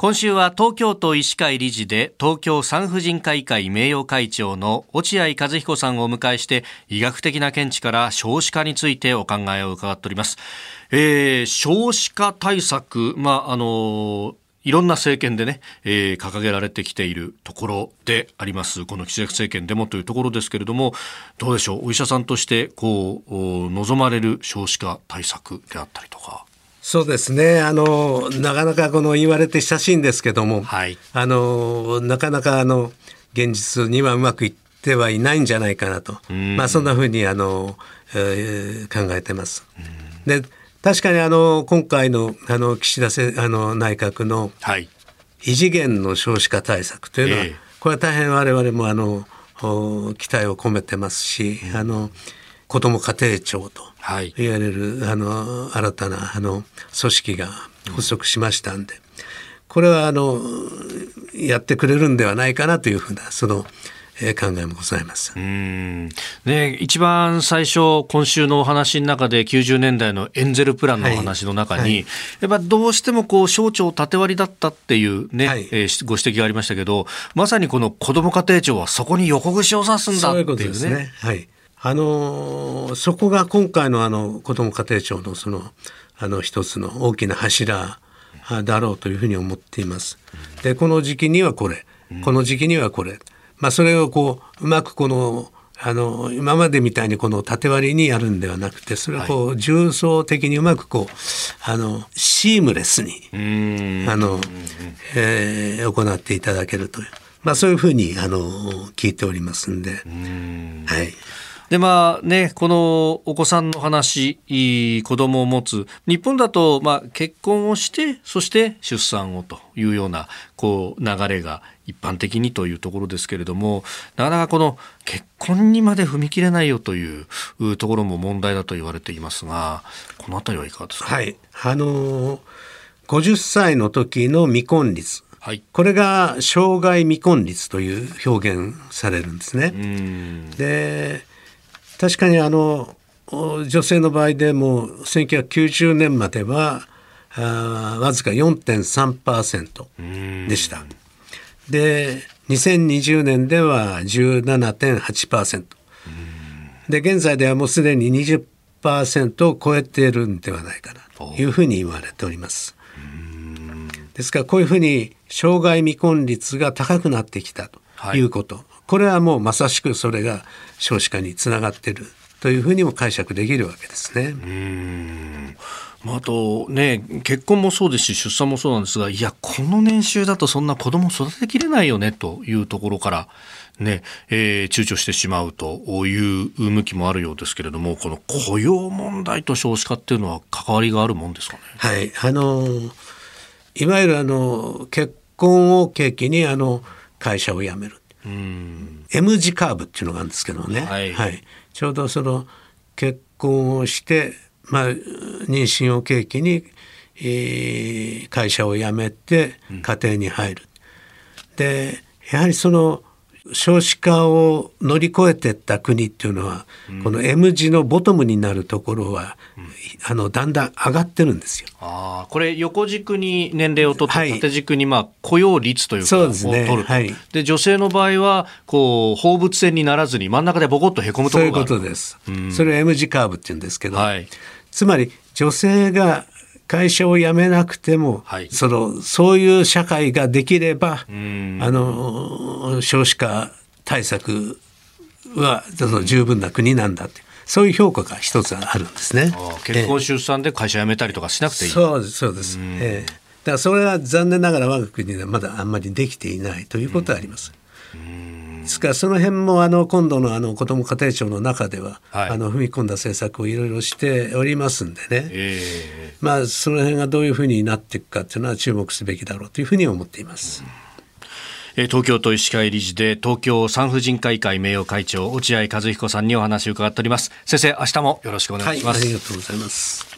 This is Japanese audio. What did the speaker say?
今週は東京都医師会理事で東京産婦人科医会名誉会長の落合和彦さんをお迎えして医学的な見地から少子化についてお考えを伺っております。えー、少子化対策、まあ、あのいろんな政権でね、えー、掲げられてきているところであります、この岸田政権でもというところですけれども、どうでしょう、お医者さんとして、こう、望まれる少子化対策であったりとか。そうですね。あのなかなかこの言われて親しいんですけども、はい、あのなかなかあの現実にはうまくいってはいないんじゃないかなと、まあ、そんなふうにあの、えー、考えてます。で確かにあの今回のあの岸田せあの内閣の異次元の少子化対策というのは、これは大変我々もあの期待を込めてますし、あの子ども家庭庁とい。われる、はい、あの新たなあの組織が発足しましたんで、これはあのやってくれるんではないかなというふうなそのえ考えもございます。うん。ね、一番最初、今週のお話の中で90年代のエンゼルプランの話の中に、はい。はい、やっぱどうしてもこう省庁縦割りだったっていうね、はい、えー、ご指摘がありましたけど、まさにこの子ども家庭庁はそこに横串を刺すんだっていうね。そういうことですね。はいあのそこが今回のあの子ども家庭庁のそのあの一つの大きな柱だろうというふうに思っています。でこの時期にはこれこの時期にはこれ、まあ、それをこううまくこのあの今までみたいにこの縦割りにやるんではなくてそれをこう重層的にうまくこうあのシームレスにあの、えー、行っていただけるという、まあ、そういうふうにあの聞いておりますんで。はい。でまあね、このお子さんの話、子供を持つ、日本だと、まあ、結婚をして、そして出産をというようなこう流れが一般的にというところですけれども、なかなかこの結婚にまで踏み切れないよというところも問題だと言われていますが、このあたりはいかがですか？はい、あのー、50歳の時の未婚率。はい、これが障害未婚率という表現されるんですね。で確かにあの女性の場合でも1990年まではあわずか4.3%でした。で2020年では17.8%で現在ではもうすでに20%を超えているんではないかなというふうに言われております。ですからこういうふうに障害未婚率が高くなってきたということ、はい、これはもうまさしくそれが少子化につながっているというふうにも解釈できるわけですね。うんあとね結婚もそうですし出産もそうなんですがいやこの年収だとそんな子供育てきれないよねというところからね、えー、躊躇してしまうという向きもあるようですけれどもこの雇用問題と少子化っていうのは関わりがあるもんですかね？はいあのいわゆるあの結婚を契機にあの会社を辞める。うん。M 字カーブっていうのがあるんですけどね、はい、はい、ちょうどその結婚をして、まあ、妊娠を契機に、えー、会社を辞めて家庭に入る。うん、でやはりその少子化を乗り越えていった国っていうのは、うん、この M 字のボトムになるところは、うん、あのだんだん上がってるんですよ。あこれ横軸に年齢を取って、はい、縦軸にまあ雇用率というかそうですね、はい、で女性の場合はこう放物線にならずに真ん中でボコッとへこむところがそういうことです。うん、それを M 字カーブって言うんですけど、はい、つまり女性が会社を辞めなくても、はい、そのそういう社会ができればあの少子化対策はその十分な国なんだってそういう評価が一つあるんですね。結婚出産で会社辞めたりとかしなくていい。そうですそうです。えー、だからそれは残念ながら我が国ではまだあんまりできていないということはあります。ですからその辺もあの今度のあの子ども家庭庁の中では、はい、あの踏み込んだ政策をいろいろしておりますんでね、えー、まあその辺がどういうふうになっていくかっていうのは注目すべきだろうというふうに思っています。東京都医師会理事で東京産婦人科医会名誉会長落合和彦さんにお話を伺っております。先生明日もよろしくお願いします、はい、ありがとうございます